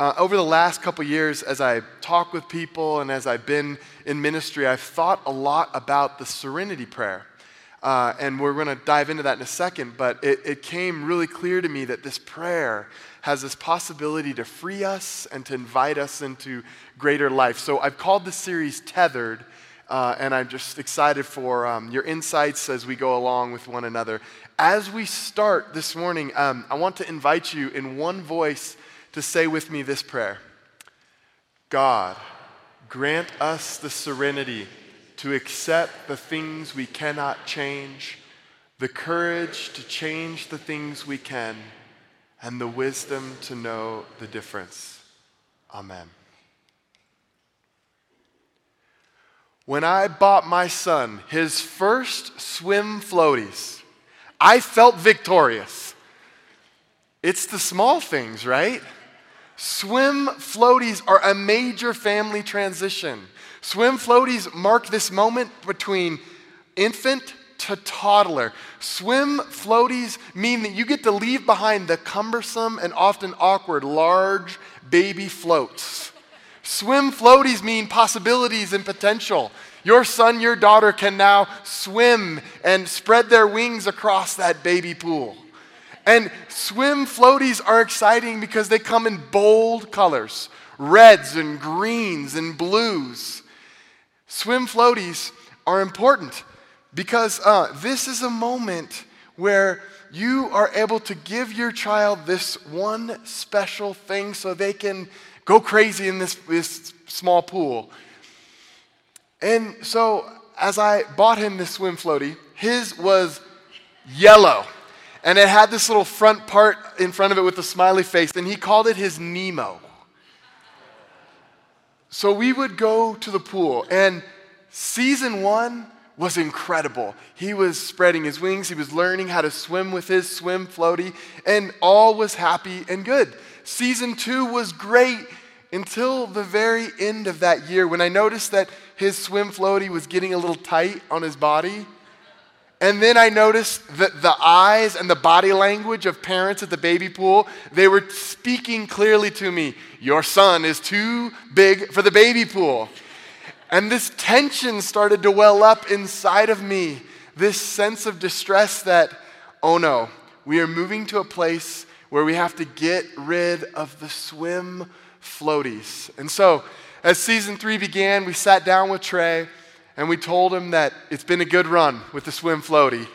uh, over the last couple years, as I talk with people and as I've been in ministry, I've thought a lot about the serenity prayer. Uh, and we're going to dive into that in a second, but it, it came really clear to me that this prayer has this possibility to free us and to invite us into greater life. So I've called this series Tethered, uh, and I'm just excited for um, your insights as we go along with one another. As we start this morning, um, I want to invite you in one voice to say with me this prayer God, grant us the serenity to accept the things we cannot change, the courage to change the things we can, and the wisdom to know the difference. Amen. When I bought my son his first swim floaties, I felt victorious. It's the small things, right? Swim floaties are a major family transition. Swim floaties mark this moment between infant to toddler. Swim floaties mean that you get to leave behind the cumbersome and often awkward large baby floats. Swim floaties mean possibilities and potential. Your son, your daughter can now swim and spread their wings across that baby pool. And swim floaties are exciting because they come in bold colors reds and greens and blues. Swim floaties are important because uh, this is a moment where you are able to give your child this one special thing so they can go crazy in this, this small pool. And so, as I bought him this swim floaty, his was yellow and it had this little front part in front of it with a smiley face, and he called it his Nemo. So we would go to the pool, and season one was incredible. He was spreading his wings, he was learning how to swim with his swim floaty, and all was happy and good. Season two was great until the very end of that year when I noticed that his swim floaty was getting a little tight on his body. And then I noticed that the eyes and the body language of parents at the baby pool, they were speaking clearly to me Your son is too big for the baby pool. And this tension started to well up inside of me. This sense of distress that, oh no, we are moving to a place where we have to get rid of the swim floaties. And so, as season three began, we sat down with Trey and we told him that it's been a good run with the swim floaty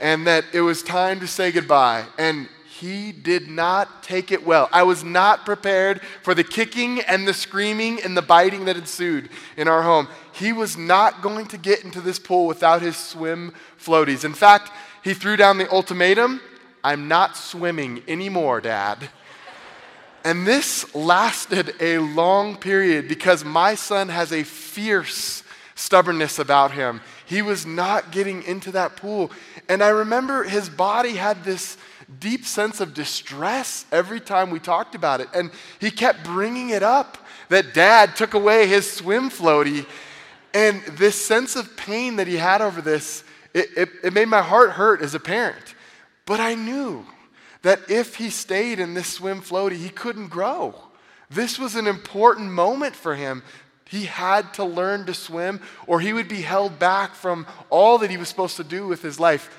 and that it was time to say goodbye. And he did not take it well. I was not prepared for the kicking and the screaming and the biting that ensued in our home. He was not going to get into this pool without his swim floaties. In fact, he threw down the ultimatum I'm not swimming anymore, Dad. And this lasted a long period because my son has a fierce stubbornness about him. He was not getting into that pool. And I remember his body had this deep sense of distress every time we talked about it. And he kept bringing it up that dad took away his swim floaty. And this sense of pain that he had over this, it, it, it made my heart hurt as a parent. But I knew that if he stayed in this swim floaty, he couldn't grow. This was an important moment for him he had to learn to swim, or he would be held back from all that he was supposed to do with his life.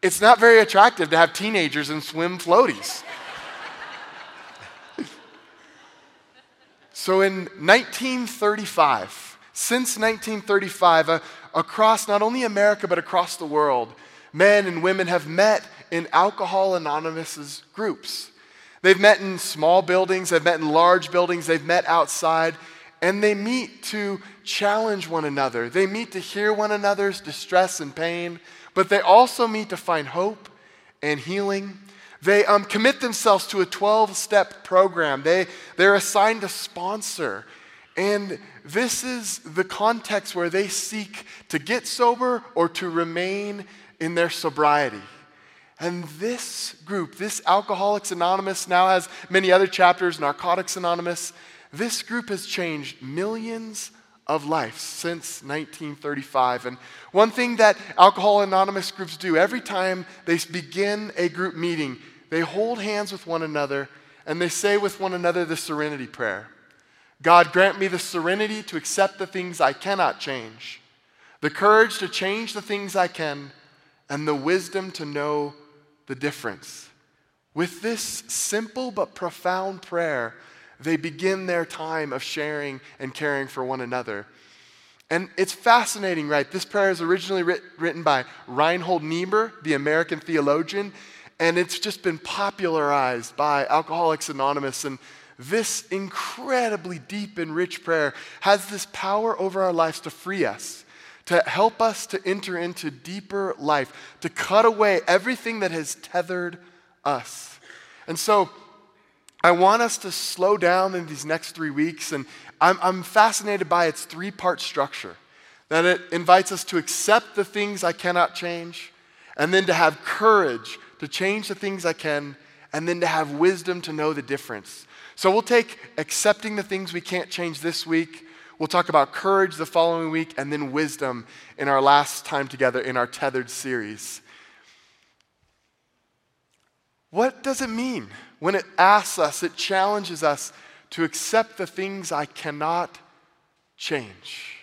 It's not very attractive to have teenagers and swim floaties. so in 1935, since 1935, uh, across not only America but across the world, men and women have met in Alcohol Anonymous groups. They've met in small buildings, they've met in large buildings, they've met outside and they meet to challenge one another. They meet to hear one another's distress and pain, but they also meet to find hope and healing. They um, commit themselves to a 12 step program, they, they're assigned a sponsor. And this is the context where they seek to get sober or to remain in their sobriety. And this group, this Alcoholics Anonymous, now has many other chapters, Narcotics Anonymous. This group has changed millions of lives since 1935. And one thing that Alcohol Anonymous groups do every time they begin a group meeting, they hold hands with one another and they say with one another the serenity prayer God, grant me the serenity to accept the things I cannot change, the courage to change the things I can, and the wisdom to know the difference. With this simple but profound prayer, they begin their time of sharing and caring for one another. And it's fascinating, right? This prayer is originally writ- written by Reinhold Niebuhr, the American theologian, and it's just been popularized by Alcoholics Anonymous. And this incredibly deep and rich prayer has this power over our lives to free us, to help us to enter into deeper life, to cut away everything that has tethered us. And so, I want us to slow down in these next three weeks, and I'm, I'm fascinated by its three part structure. That it invites us to accept the things I cannot change, and then to have courage to change the things I can, and then to have wisdom to know the difference. So we'll take accepting the things we can't change this week. We'll talk about courage the following week, and then wisdom in our last time together in our Tethered series. What does it mean when it asks us, it challenges us to accept the things I cannot change?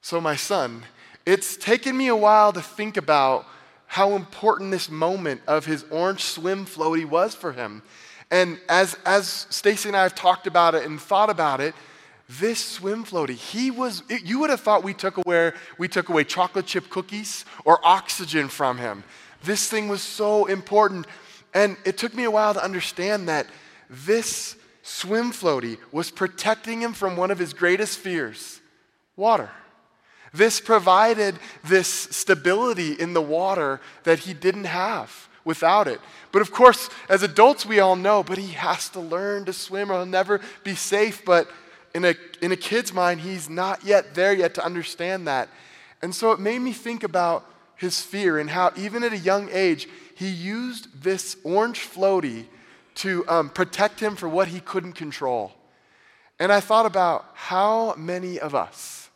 So, my son, it's taken me a while to think about how important this moment of his orange swim floaty was for him. And as, as Stacy and I have talked about it and thought about it, this swim floaty, he was, it, you would have thought we took, away, we took away chocolate chip cookies or oxygen from him. This thing was so important. And it took me a while to understand that this swim floaty was protecting him from one of his greatest fears water. This provided this stability in the water that he didn't have without it. But of course, as adults, we all know, but he has to learn to swim or he'll never be safe. But in a, in a kid's mind, he's not yet there yet to understand that. And so it made me think about his fear and how, even at a young age, he used this orange floaty to um, protect him for what he couldn't control. And I thought about how many of us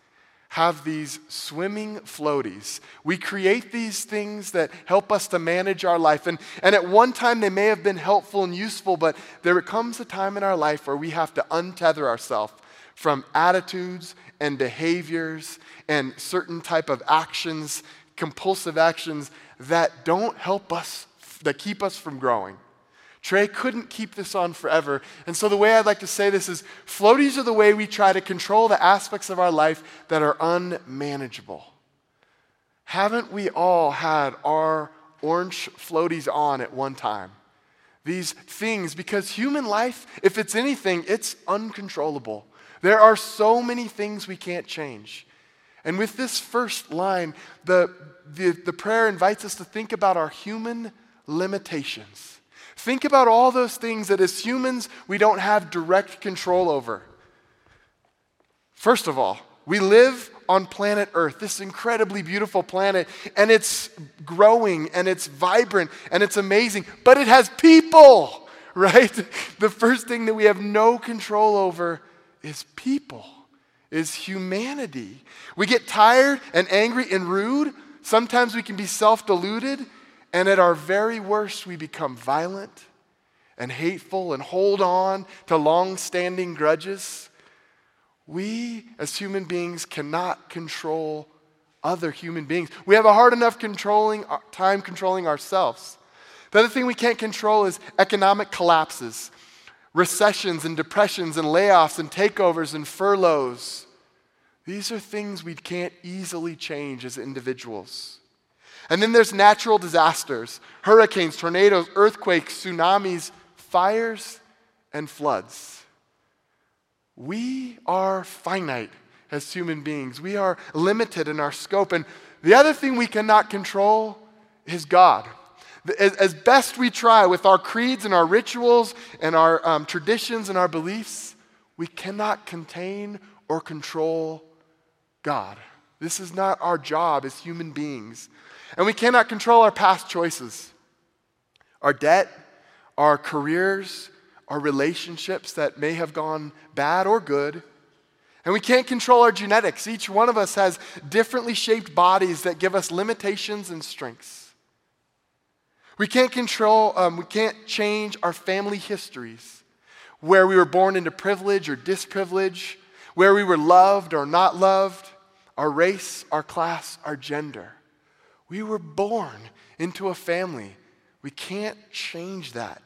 have these swimming floaties. We create these things that help us to manage our life. And, and at one time, they may have been helpful and useful, but there comes a time in our life where we have to untether ourselves from attitudes and behaviors and certain type of actions compulsive actions that don't help us, that keep us from growing. Trey couldn't keep this on forever. And so, the way I'd like to say this is floaties are the way we try to control the aspects of our life that are unmanageable. Haven't we all had our orange floaties on at one time? These things, because human life, if it's anything, it's uncontrollable. There are so many things we can't change. And with this first line, the, the, the prayer invites us to think about our human limitations. Think about all those things that as humans we don't have direct control over. First of all, we live on planet Earth, this incredibly beautiful planet, and it's growing and it's vibrant and it's amazing, but it has people, right? The first thing that we have no control over is people is humanity. We get tired and angry and rude. Sometimes we can be self deluded. And at our very worst, we become violent and hateful and hold on to long standing grudges. We, as human beings, cannot control other human beings. We have a hard enough controlling, uh, time controlling ourselves. The other thing we can't control is economic collapses recessions and depressions and layoffs and takeovers and furloughs. These are things we can't easily change as individuals. And then there's natural disasters hurricanes, tornadoes, earthquakes, tsunamis, fires, and floods. We are finite as human beings, we are limited in our scope. And the other thing we cannot control is God as, as best we try with our creeds and our rituals and our um, traditions and our beliefs, we cannot contain or control God. This is not our job as human beings. And we cannot control our past choices, our debt, our careers, our relationships that may have gone bad or good. And we can't control our genetics. Each one of us has differently shaped bodies that give us limitations and strengths. We can't control, um, we can't change our family histories, where we were born into privilege or disprivilege, where we were loved or not loved, our race, our class, our gender. We were born into a family. We can't change that.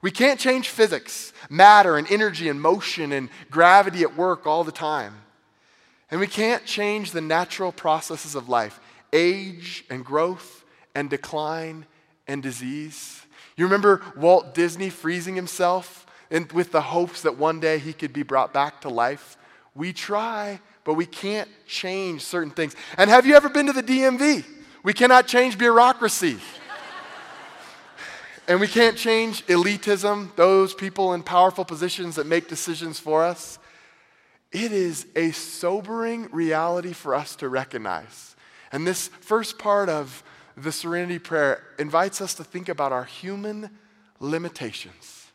We can't change physics, matter, and energy, and motion, and gravity at work all the time. And we can't change the natural processes of life age and growth and decline and disease. You remember Walt Disney freezing himself and with the hopes that one day he could be brought back to life? We try, but we can't change certain things. And have you ever been to the DMV? We cannot change bureaucracy. and we can't change elitism, those people in powerful positions that make decisions for us. It is a sobering reality for us to recognize. And this first part of the serenity prayer invites us to think about our human limitations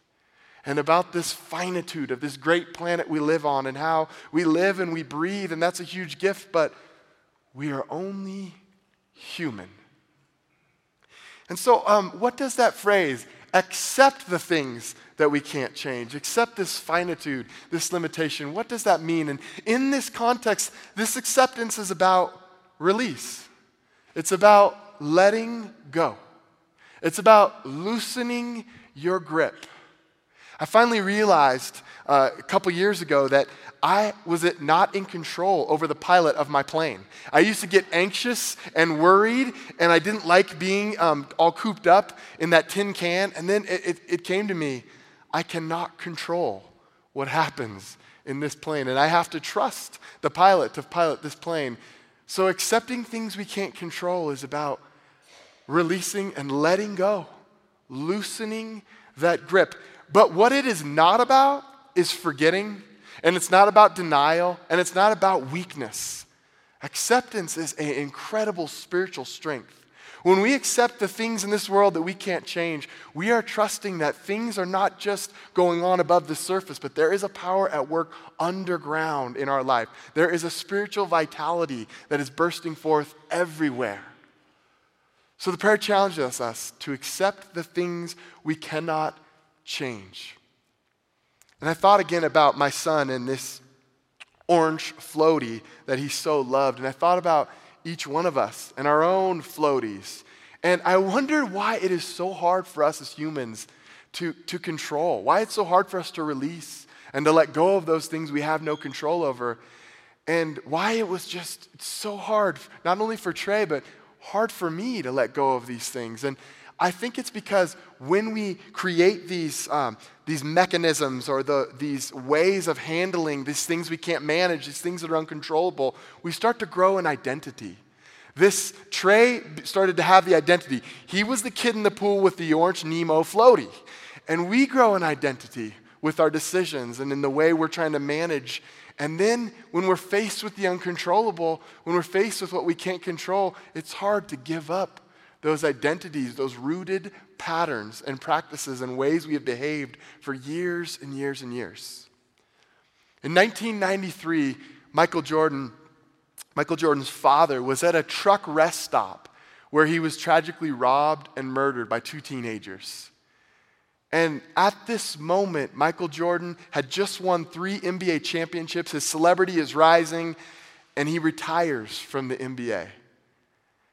and about this finitude of this great planet we live on and how we live and we breathe, and that's a huge gift, but we are only human. And so, um, what does that phrase, accept the things that we can't change, accept this finitude, this limitation. What does that mean? And in this context, this acceptance is about release, it's about letting go, it's about loosening your grip. I finally realized uh, a couple years ago that I was not in control over the pilot of my plane. I used to get anxious and worried, and I didn't like being um, all cooped up in that tin can. And then it, it, it came to me I cannot control what happens in this plane, and I have to trust the pilot to pilot this plane. So, accepting things we can't control is about releasing and letting go, loosening that grip. But what it is not about is forgetting, and it's not about denial, and it's not about weakness. Acceptance is an incredible spiritual strength. When we accept the things in this world that we can't change, we are trusting that things are not just going on above the surface, but there is a power at work underground in our life. There is a spiritual vitality that is bursting forth everywhere. So the prayer challenges us to accept the things we cannot change. And I thought again about my son and this orange floaty that he so loved. And I thought about each one of us and our own floaties. And I wondered why it is so hard for us as humans to, to control, why it's so hard for us to release and to let go of those things we have no control over. And why it was just so hard, not only for Trey, but hard for me to let go of these things. And I think it's because when we create these, um, these mechanisms or the, these ways of handling these things we can't manage, these things that are uncontrollable, we start to grow an identity. This Trey started to have the identity. He was the kid in the pool with the orange Nemo floaty. And we grow an identity with our decisions and in the way we're trying to manage. And then when we're faced with the uncontrollable, when we're faced with what we can't control, it's hard to give up those identities, those rooted patterns and practices and ways we have behaved for years and years and years. In 1993, Michael Jordan, Michael Jordan's father, was at a truck rest stop where he was tragically robbed and murdered by two teenagers. And at this moment, Michael Jordan had just won three NBA championships. His celebrity is rising, and he retires from the NBA.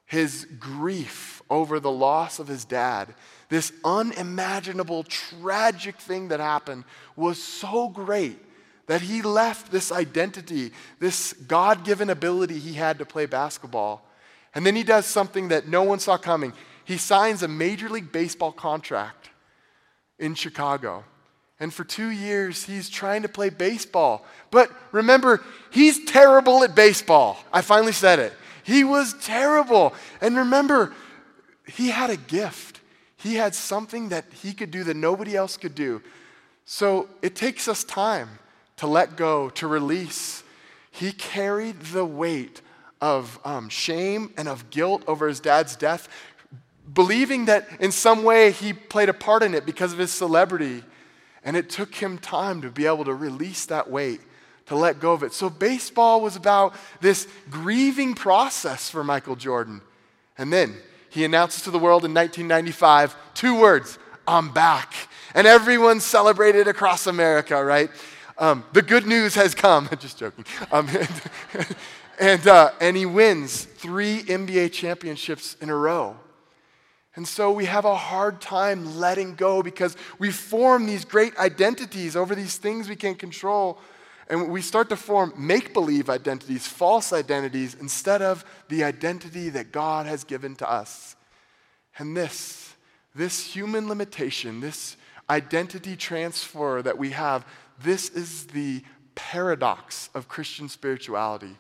His grief over the loss of his dad, this unimaginable, tragic thing that happened, was so great that he left this identity, this God given ability he had to play basketball. And then he does something that no one saw coming. He signs a Major League Baseball contract in Chicago. And for two years, he's trying to play baseball. But remember, he's terrible at baseball. I finally said it. He was terrible. And remember, he had a gift. He had something that he could do that nobody else could do. So it takes us time to let go, to release. He carried the weight of um, shame and of guilt over his dad's death, believing that in some way he played a part in it because of his celebrity. And it took him time to be able to release that weight, to let go of it. So baseball was about this grieving process for Michael Jordan. And then he announces to the world in 1995 two words I'm back. And everyone celebrated across America, right? Um, the good news has come. Just joking. Um, and, uh, and he wins three NBA championships in a row. And so we have a hard time letting go because we form these great identities over these things we can't control. And we start to form make believe identities, false identities, instead of the identity that God has given to us. And this, this human limitation, this identity transfer that we have, this is the paradox of Christian spirituality.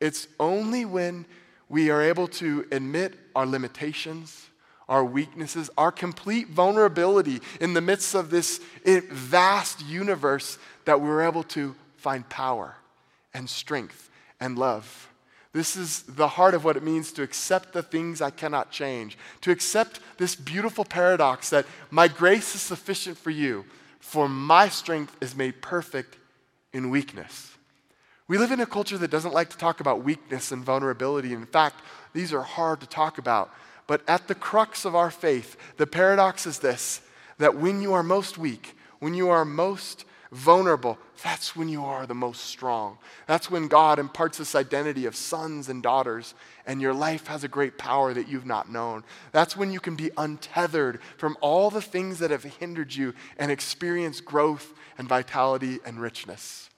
It's only when we are able to admit our limitations, our weaknesses, our complete vulnerability in the midst of this vast universe that we're able to find power and strength and love. This is the heart of what it means to accept the things I cannot change, to accept this beautiful paradox that my grace is sufficient for you, for my strength is made perfect in weakness. We live in a culture that doesn't like to talk about weakness and vulnerability. In fact, these are hard to talk about. But at the crux of our faith, the paradox is this that when you are most weak, when you are most vulnerable, that's when you are the most strong. That's when God imparts this identity of sons and daughters, and your life has a great power that you've not known. That's when you can be untethered from all the things that have hindered you and experience growth and vitality and richness.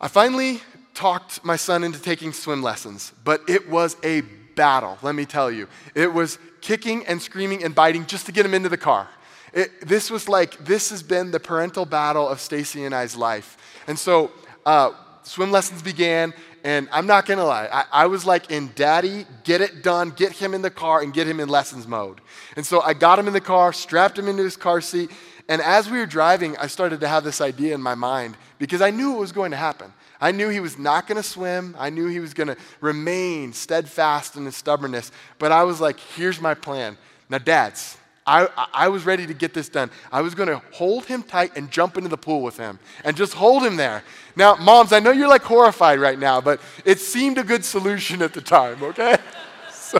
I finally talked my son into taking swim lessons, but it was a battle, let me tell you. It was kicking and screaming and biting just to get him into the car. It, this was like, this has been the parental battle of Stacy and I's life. And so, uh, swim lessons began, and I'm not gonna lie, I, I, was like in daddy, get it done, get him in the car, and get him in lessons mode. And so I got him in the car, strapped him into his car seat, and as we were driving, I started to have this idea in my mind because I knew it was going to happen. I knew he was not going to swim. I knew he was going to remain steadfast in his stubbornness. But I was like, here's my plan. Now, dads, I, I was ready to get this done. I was going to hold him tight and jump into the pool with him and just hold him there. Now, moms, I know you're like horrified right now, but it seemed a good solution at the time, okay? so,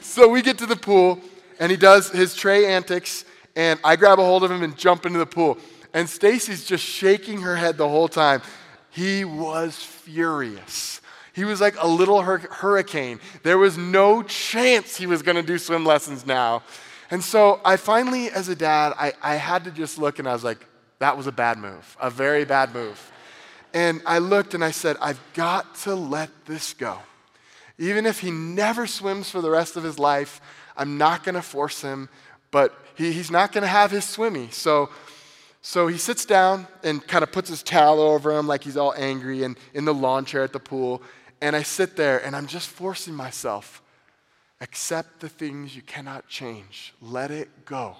so we get to the pool and he does his Trey antics and I grab a hold of him and jump into the pool. And Stacy's just shaking her head the whole time. He was furious. He was like a little hur- hurricane. There was no chance he was going to do swim lessons now. And so I finally, as a dad, I, I had to just look and I was like, that was a bad move, a very bad move. And I looked and I said, I've got to let this go. Even if he never swims for the rest of his life, I'm not going to force him, but he, he's not going to have his swimmy. So, so he sits down and kind of puts his towel over him like he's all angry and in the lawn chair at the pool. And I sit there and I'm just forcing myself Accept the things you cannot change. Let it go.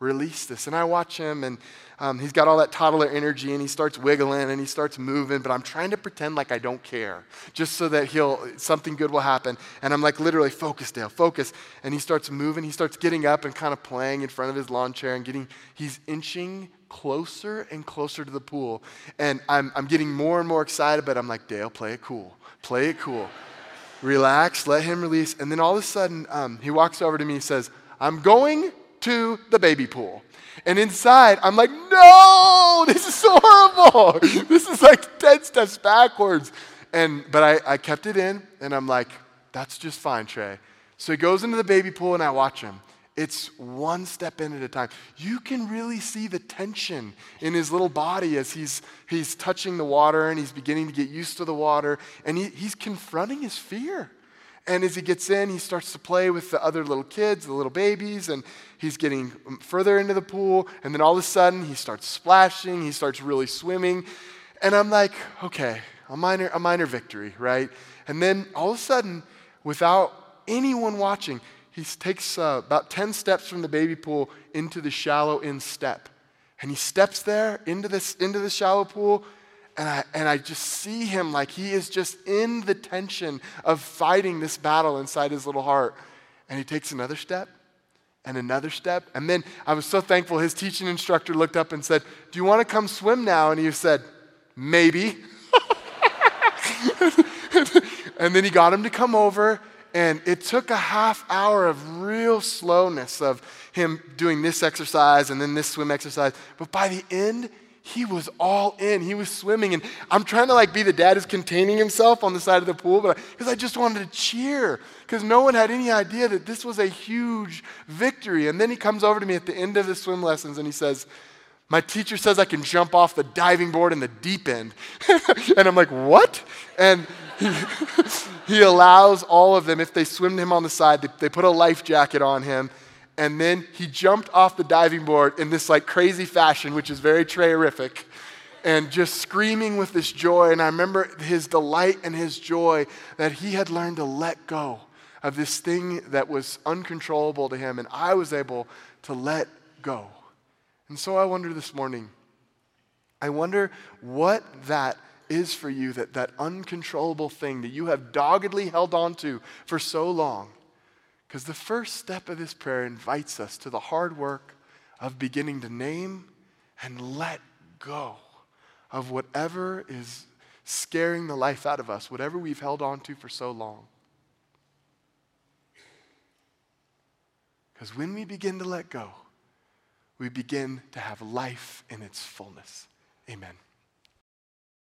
Release this. And I watch him, and um, he's got all that toddler energy, and he starts wiggling and he starts moving, but I'm trying to pretend like I don't care, just so that he'll something good will happen. And I'm like, literally, focus, Dale, focus. And he starts moving. He starts getting up and kind of playing in front of his lawn chair and getting. He's inching closer and closer to the pool, and I'm I'm getting more and more excited. But I'm like, Dale, play it cool. Play it cool relax, let him release. And then all of a sudden, um, he walks over to me and says, I'm going to the baby pool. And inside, I'm like, no, this is so horrible. this is like 10 steps backwards. And, but I, I kept it in, and I'm like, that's just fine, Trey. So he goes into the baby pool, and I watch him. It's one step in at a time. You can really see the tension in his little body as he's, he's touching the water and he's beginning to get used to the water and he, he's confronting his fear. And as he gets in, he starts to play with the other little kids, the little babies, and he's getting further into the pool. And then all of a sudden, he starts splashing, he starts really swimming. And I'm like, okay, a minor, a minor victory, right? And then all of a sudden, without anyone watching, he takes uh, about 10 steps from the baby pool into the shallow in step. And he steps there into this into the shallow pool, and I, and I just see him like he is just in the tension of fighting this battle inside his little heart. And he takes another step and another step. And then I was so thankful his teaching instructor looked up and said, Do you want to come swim now? And he said, Maybe. and then he got him to come over And it took a half hour of real slowness of him doing this exercise and then this swim exercise. But by the end, he was all in. He was swimming. And I'm trying to like be the dad who's containing himself on the side of the pool, but because I just wanted to cheer. Because no one had any idea that this was a huge victory. And then he comes over to me at the end of the swim lessons and he says, my teacher says I can jump off the diving board in the deep end. and I'm like, what? And he, allows all of them, if they swim to him on the side, they, they put a life jacket on him. And then he jumped off the diving board in this like crazy fashion, which is very Treyerific, and just screaming with this joy. And I remember his delight and his joy that he had learned to let go of this thing that was uncontrollable to him, and I was able to let go. And so I wonder this morning, I wonder what that is for you that, that uncontrollable thing that you have doggedly held on to for so long. Because the first step of this prayer invites us to the hard work of beginning to name and let go of whatever is scaring the life out of us, whatever we've held on to for so long. Because when we begin to let go, we begin to have life in its fullness. Amen.